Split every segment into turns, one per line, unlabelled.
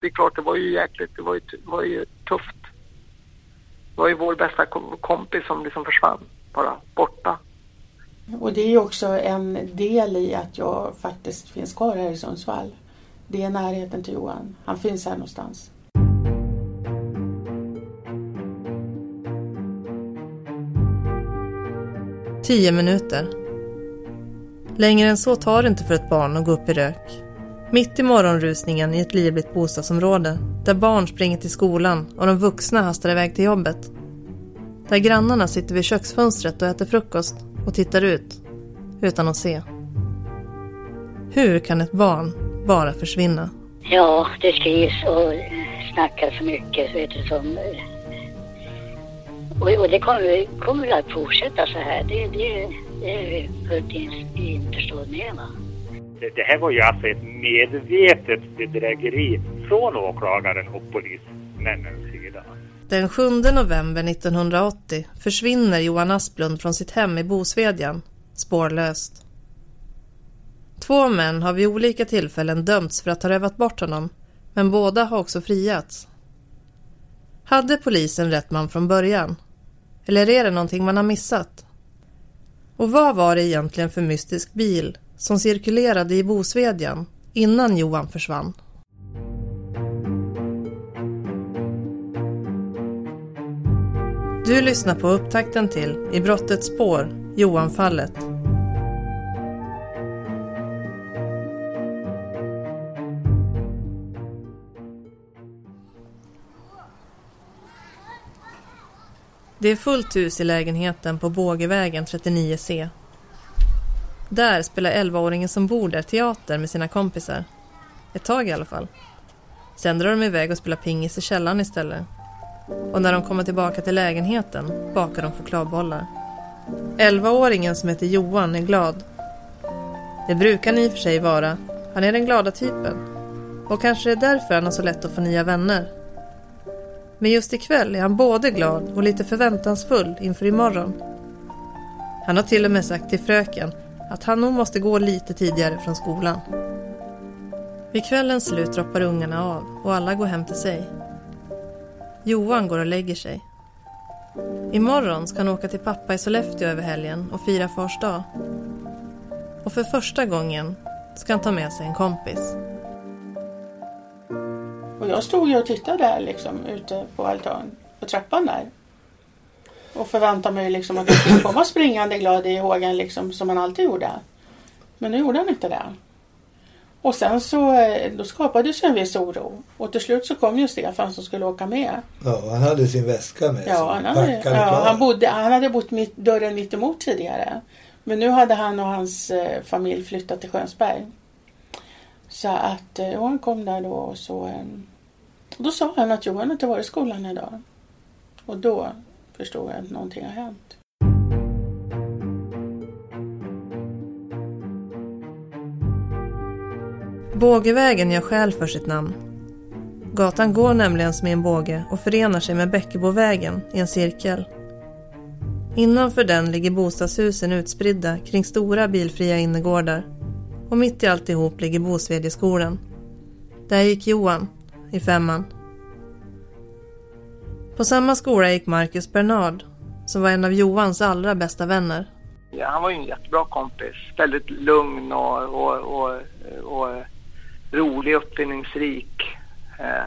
Det är klart, det var ju jäkligt, det var ju, var ju tufft. Det var ju vår bästa kompis som liksom försvann, bara borta.
Och det är ju också en del i att jag faktiskt finns kvar här i Sundsvall. Det är närheten till Johan. Han finns här någonstans.
Tio minuter. Längre än så tar det inte för ett barn att gå upp i rök. Mitt i morgonrusningen i ett livligt bostadsområde där barn springer till skolan och de vuxna hastar iväg till jobbet. Där grannarna sitter vid köksfönstret och äter frukost och tittar ut utan att se. Hur kan ett barn bara försvinna?
Ja, det skrivs och snackas så mycket. Vet du, som, eh, och, och det kommer, kommer att fortsätta så här. Det, det, det är vi fullt införstådd med. Va?
Det, det här var ju alltså ett medvetet bedrägeri från åklagaren och polismännens sida.
Den 7 november 1980 försvinner Johan Asplund från sitt hem i Bosvedjan, spårlöst. Två män har vid olika tillfällen dömts för att ha rövat bort honom, men båda har också friats. Hade polisen rätt man från början? Eller är det någonting man har missat? Och vad var det egentligen för mystisk bil som cirkulerade i Bosvedjan innan Johan försvann? Du lyssnar på upptakten till I brottets spår, Johanfallet. Det är fullt hus i lägenheten på Bågevägen 39C. Där spelar 11-åringen som bor där teater med sina kompisar. Ett tag i alla fall. Sen drar de iväg och spelar pingis i källaren istället. Och när de kommer tillbaka till lägenheten bakar de chokladbollar. 11-åringen som heter Johan är glad. Det brukar han i och för sig vara. Han är den glada typen. Och kanske är det därför han har så lätt att få nya vänner. Men just ikväll är han både glad och lite förväntansfull inför imorgon. Han har till och med sagt till fröken att han nog måste gå lite tidigare från skolan. Vid kvällens slut droppar ungarna av och alla går hem till sig. Johan går och lägger sig. Imorgon ska han åka till pappa i Sollefteå över helgen och fira fars dag. Och för första gången ska han ta med sig en kompis.
Och jag stod ju och tittade där liksom ute på altan, på trappan där. Och förväntade mig liksom att han skulle komma springande glad i hågen liksom som han alltid gjorde. Men nu gjorde han inte det. Och sen så eh, då skapades en viss oro. Och till slut så kom ju Stefan som skulle åka med.
Ja, han hade sin väska med.
Ja, han hade, ja, han, bodde, han hade bott mitt, dörren mitt emot tidigare. Men nu hade han och hans eh, familj flyttat till Skönsberg. Så att eh, och han kom där då och så eh, då sa han att Johan inte varit i skolan idag. Och då förstod jag att någonting har hänt.
Bågevägen gör skäl för sitt namn. Gatan går nämligen som i en båge och förenar sig med Bäckebovägen i en cirkel. Innanför den ligger bostadshusen utspridda kring stora bilfria innergårdar och mitt i alltihop ligger Bosvedjeskolan. Där gick Johan, i femman. På samma skola gick Marcus Bernard, som var en av Johans allra bästa vänner.
Ja, han var ju en jättebra kompis. Väldigt lugn och, och, och, och rolig, uppfinningsrik. Eh,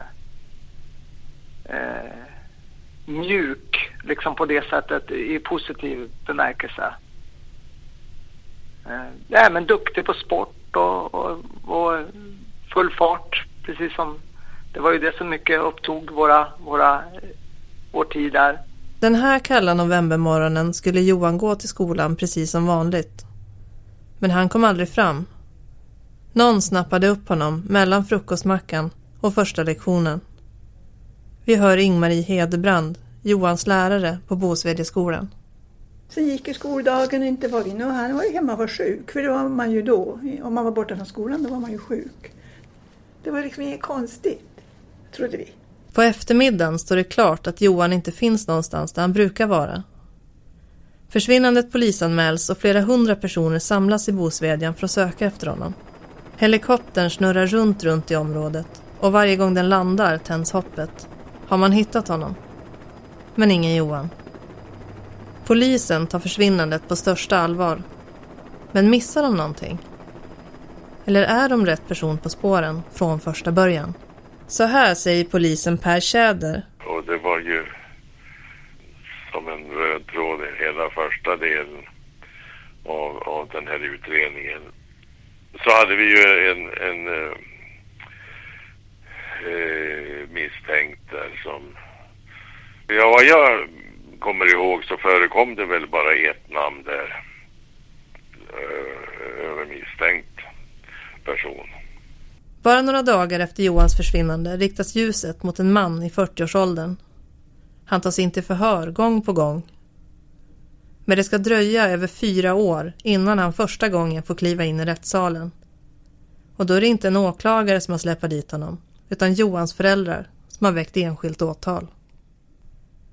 eh, mjuk, liksom på det sättet i positiv bemärkelse. Eh, ja, men duktig på sport och, och, och full fart, precis som det var ju det som mycket upptog våra, våra, vår tid där.
Den här kalla novembermorgonen skulle Johan gå till skolan precis som vanligt. Men han kom aldrig fram. Någon snappade upp honom mellan frukostmackan och första lektionen. Vi hör Ingmarie Hedebrand, Johans lärare på Bosvedjeskolan.
Sen gick ju skoldagen inte var inne och han var ju hemma och var sjuk, för det var man ju då. Om man var borta från skolan då var man ju sjuk. Det var liksom inget konstigt, trodde vi.
På eftermiddagen står det klart att Johan inte finns någonstans där han brukar vara. Försvinnandet polisanmäls och flera hundra personer samlas i Bosvedjan för att söka efter honom. Helikoptern snurrar runt runt i området och varje gång den landar tänds hoppet. Har man hittat honom? Men ingen Johan. Polisen tar försvinnandet på största allvar. Men missar de någonting? Eller är de rätt person på spåren från första början? Så här säger polisen Per Tjäder.
Och det var ju som en röd tråd i hela första delen av, av den här utredningen. Så hade vi ju en, en eh, eh misstänkt där som... Ja, vad jag kommer ihåg så förekom det väl bara ett namn där eh, över misstänkt person.
Bara några dagar efter Johans försvinnande riktas ljuset mot en man i 40-årsåldern. Han tas in till förhör gång på gång. Men det ska dröja över fyra år innan han första gången får kliva in i rättssalen. Och då är det inte en åklagare som har släpat dit honom, utan Johans föräldrar som har väckt enskilt åtal.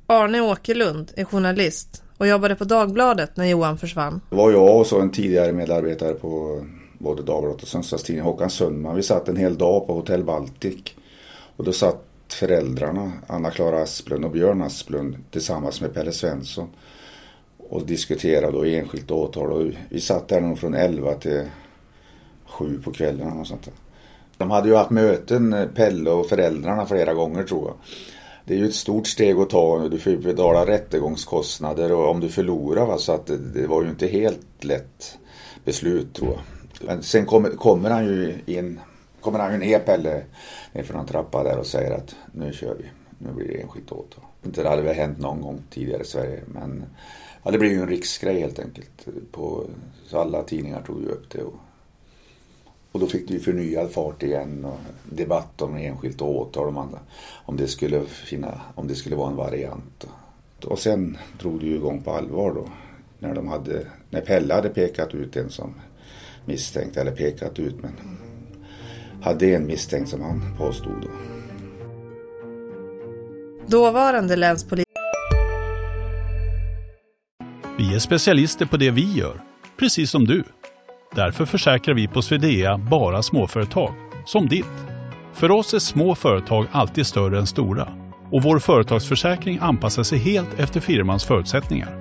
Arne Åkerlund är journalist och jobbade på Dagbladet när Johan försvann.
Det var jag och så en tidigare medarbetare på både Dagbladet och Sundsvalls tidning, Håkan Sundman. Vi satt en hel dag på Hotell Baltic. Och då satt föräldrarna, Anna-Klara Asplund och Björn Asplund tillsammans med Pelle Svensson och diskuterade då enskilt åtal. Och vi satt där nog från 11 till 7 på kvällen. Och sånt där. De hade ju haft möten, eh, Pelle och föräldrarna, flera gånger tror jag. Det är ju ett stort steg att ta. Du får ju betala rättegångskostnader och om du förlorar. Va? Så att det, det var ju inte helt lätt beslut tror jag. Men sen kommer, kommer han ju in, kommer han ju ner Pelle nerför en trappa där och säger att nu kör vi. Nu blir det enskilt åtal. Inte det hade väl hänt någon gång tidigare i Sverige men ja, det blir ju en riksgrej helt enkelt. På, så alla tidningar tog ju upp det. Och, och då fick det ju förnyad fart igen och debatt om enskilt åtal om, andra, om, det skulle finna, om det skulle vara en variant. Och sen drog det ju igång på allvar då. När, de hade, när Pelle hade pekat ut en som misstänkt, eller pekat ut men hade en misstänkt som han påstod. Då.
Dåvarande länspolis...
Vi är specialister på det vi gör, precis som du. Därför försäkrar vi på Swedea bara småföretag, som ditt. För oss är små företag alltid större än stora och vår företagsförsäkring anpassar sig helt efter firmans förutsättningar.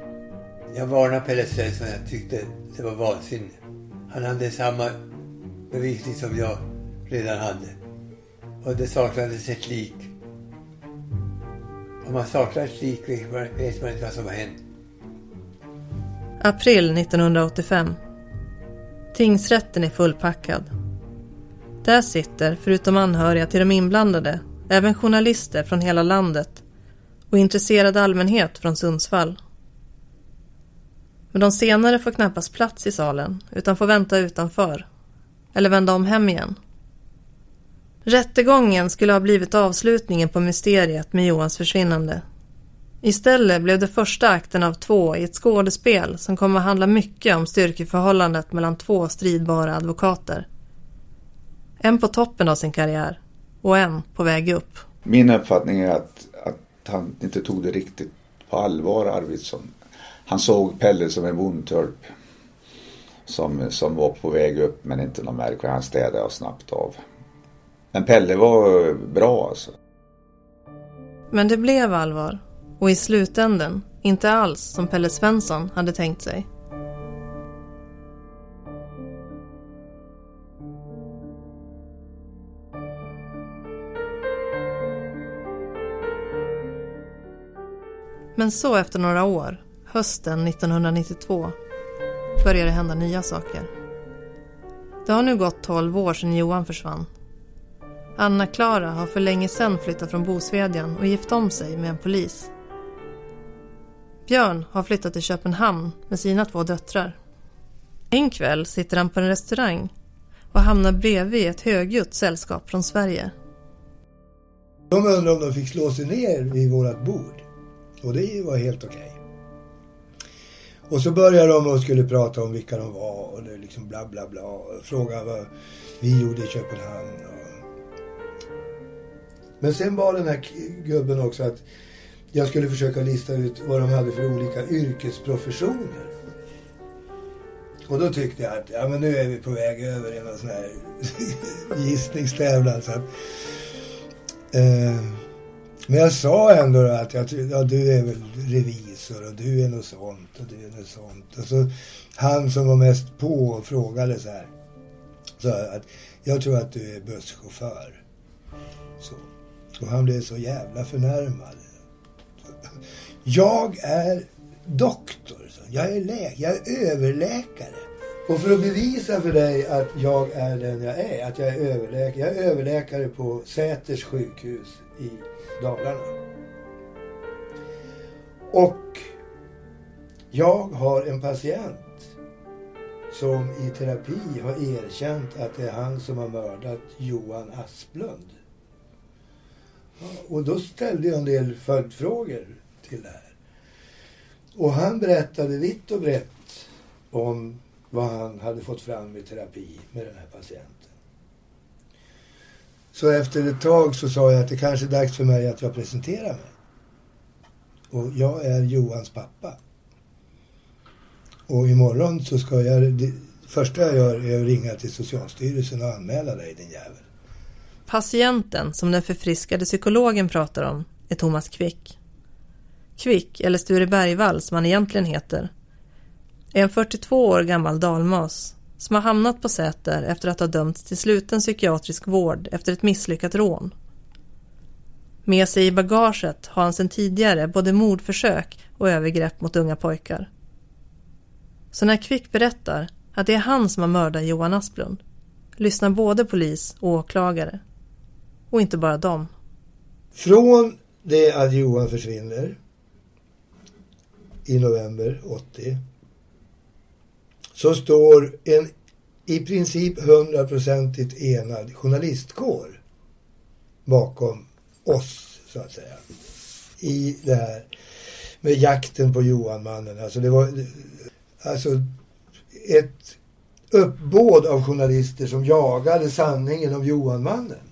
Jag varnade Pelle Svensson. Jag tyckte det var vansinne. Han hade samma bevisning som jag redan hade. Och det saknades ett lik. Om man saknar ett lik vet man inte vad som har hänt.
April 1985. Tingsrätten är fullpackad. Där sitter, förutom anhöriga till de inblandade, även journalister från hela landet och intresserad allmänhet från Sundsvall. Men de senare får knappast plats i salen utan får vänta utanför. Eller vända om hem igen. Rättegången skulle ha blivit avslutningen på mysteriet med Johans försvinnande. Istället blev det första akten av två i ett skådespel som kommer att handla mycket om styrkeförhållandet mellan två stridbara advokater. En på toppen av sin karriär och en på väg upp.
Min uppfattning är att, att han inte tog det riktigt på allvar, Arvidsson. Han såg Pelle som en bondtölp som, som var på väg upp men inte någon märkvärdig. Han städade och snabbt av. Men Pelle var bra alltså.
Men det blev allvar. Och i slutänden inte alls som Pelle Svensson hade tänkt sig. Men så efter några år, hösten 1992, börjar det hända nya saker. Det har nu gått 12 år sedan Johan försvann Anna-Klara har för länge sedan flyttat från Bosvedjan och gift om sig med en polis. Björn har flyttat till Köpenhamn med sina två döttrar. En kväll sitter han på en restaurang och hamnar bredvid ett högljutt sällskap från Sverige.
De undrade om de fick slå sig ner vid vårt bord. Och det var helt okej. Och så började de och skulle prata om vilka de var och det liksom bla bla bla. Och fråga vad vi gjorde i Köpenhamn. Och... Men sen var den här gubben också att jag skulle försöka lista ut vad de hade för olika yrkesprofessioner. Och då tyckte jag att ja, men nu är vi på väg över i någon sån här gissningstävlan. Så att, eh, men jag sa ändå att jag, ja, du är väl revisor och du är något sånt och du är något sånt. Och så han som var mest på och frågade så här. Sa att jag tror att du är busschaufför. Så. Och han blev så jävla förnärmad. Jag är doktor. Jag är läkare. Jag är överläkare. Och för att bevisa för dig att jag är den jag är, att jag är överläkare. Jag är överläkare på Säters sjukhus i Dalarna. Och jag har en patient som i terapi har erkänt att det är han som har mördat Johan Asplund. Och då ställde jag en del följdfrågor till det här. Och han berättade vitt och brett om vad han hade fått fram i terapi med den här patienten. Så efter ett tag så sa jag att det kanske är dags för mig att jag presenterar mig. Och jag är Johans pappa. Och imorgon så ska jag, det första jag gör är att ringa till Socialstyrelsen och anmäla dig din jävel.
Patienten som den förfriskade psykologen pratar om är Thomas Quick. Quick, eller Sture Bergvall som han egentligen heter, är en 42 år gammal dalmas som har hamnat på Säter efter att ha dömts till sluten psykiatrisk vård efter ett misslyckat rån. Med sig i bagaget har han sedan tidigare både mordförsök och övergrepp mot unga pojkar. Så när Quick berättar att det är han som har mördat Johan Asplund lyssnar både polis och åklagare. Och inte bara dem.
Från det att Johan försvinner i november 80 så står en i princip hundraprocentigt enad journalistkår bakom oss, så att säga. I det här med jakten på Johan-mannen. Alltså det var alltså ett uppbåd av journalister som jagade sanningen om Johan-mannen.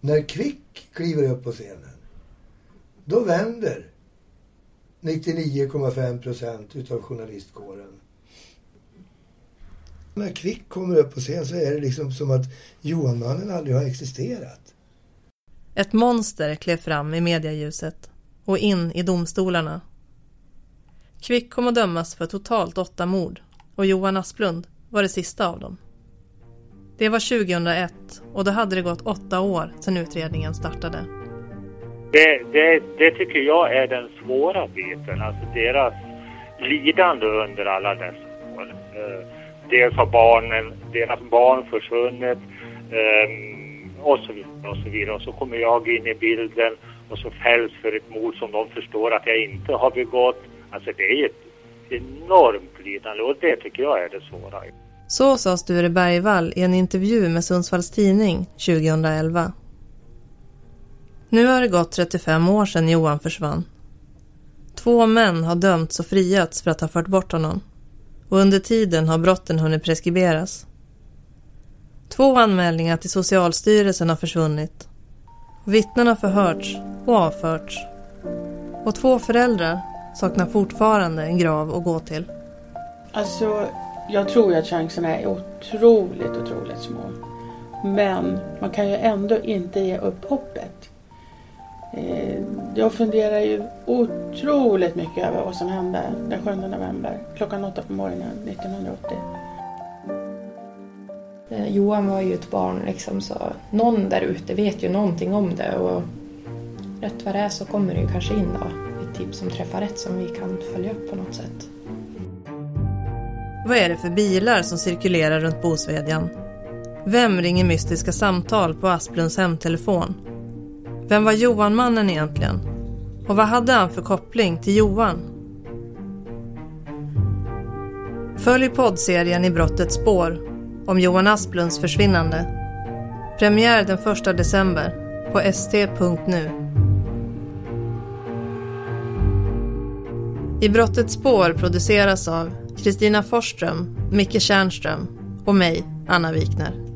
När Kvick kliver upp på scenen, då vänder 99,5 procent utav journalistkåren. När Kvick kommer upp på scen så är det liksom som att Johan-mannen aldrig har existerat.
Ett monster klev fram i medialjuset och in i domstolarna. Kvick kom att dömas för totalt åtta mord och Johan Asplund var det sista av dem. Det var 2001 och då hade det gått åtta år sedan utredningen startade.
Det, det, det tycker jag är den svåra biten, alltså deras lidande under alla dessa år. Dels har barnen, deras barn försvunnit ehm, och så vidare och så vidare. Och så kommer jag in i bilden och så fälls för ett mord som de förstår att jag inte har begått. Alltså det är ett enormt lidande och det tycker jag är det svåra.
Så sa Sture Bergvall i en intervju med Sundsvalls Tidning 2011. Nu har det gått 35 år sedan Johan försvann. Två män har dömts och friats för att ha fört bort honom. Och under tiden har brotten hunnit preskriberas. Två anmälningar till Socialstyrelsen har försvunnit. Vittnen har förhörts och avförts. Och två föräldrar saknar fortfarande en grav att gå till.
Alltså, jag tror ju att chanserna är otroligt, otroligt små. Men man kan ju ändå inte ge upp hoppet. Eh, jag funderar ju otroligt mycket över vad som hände den 7 november klockan åtta på morgonen 1980.
Eh, Johan var ju ett barn liksom så någon där ute vet ju någonting om det och rätt vad det är så kommer det ju kanske in då ett tips som träffar rätt som vi kan följa upp på något sätt.
Vad är det för bilar som cirkulerar runt Bosvedjan? Vem ringer mystiska samtal på Asplunds hemtelefon? Vem var Johan-mannen egentligen? Och vad hade han för koppling till Johan? Följ poddserien I brottets spår om Johan Asplunds försvinnande. Premiär den 1 december på st.nu. I Brottets spår produceras av Kristina Forsström, Micke Tjärnström och mig, Anna Wikner.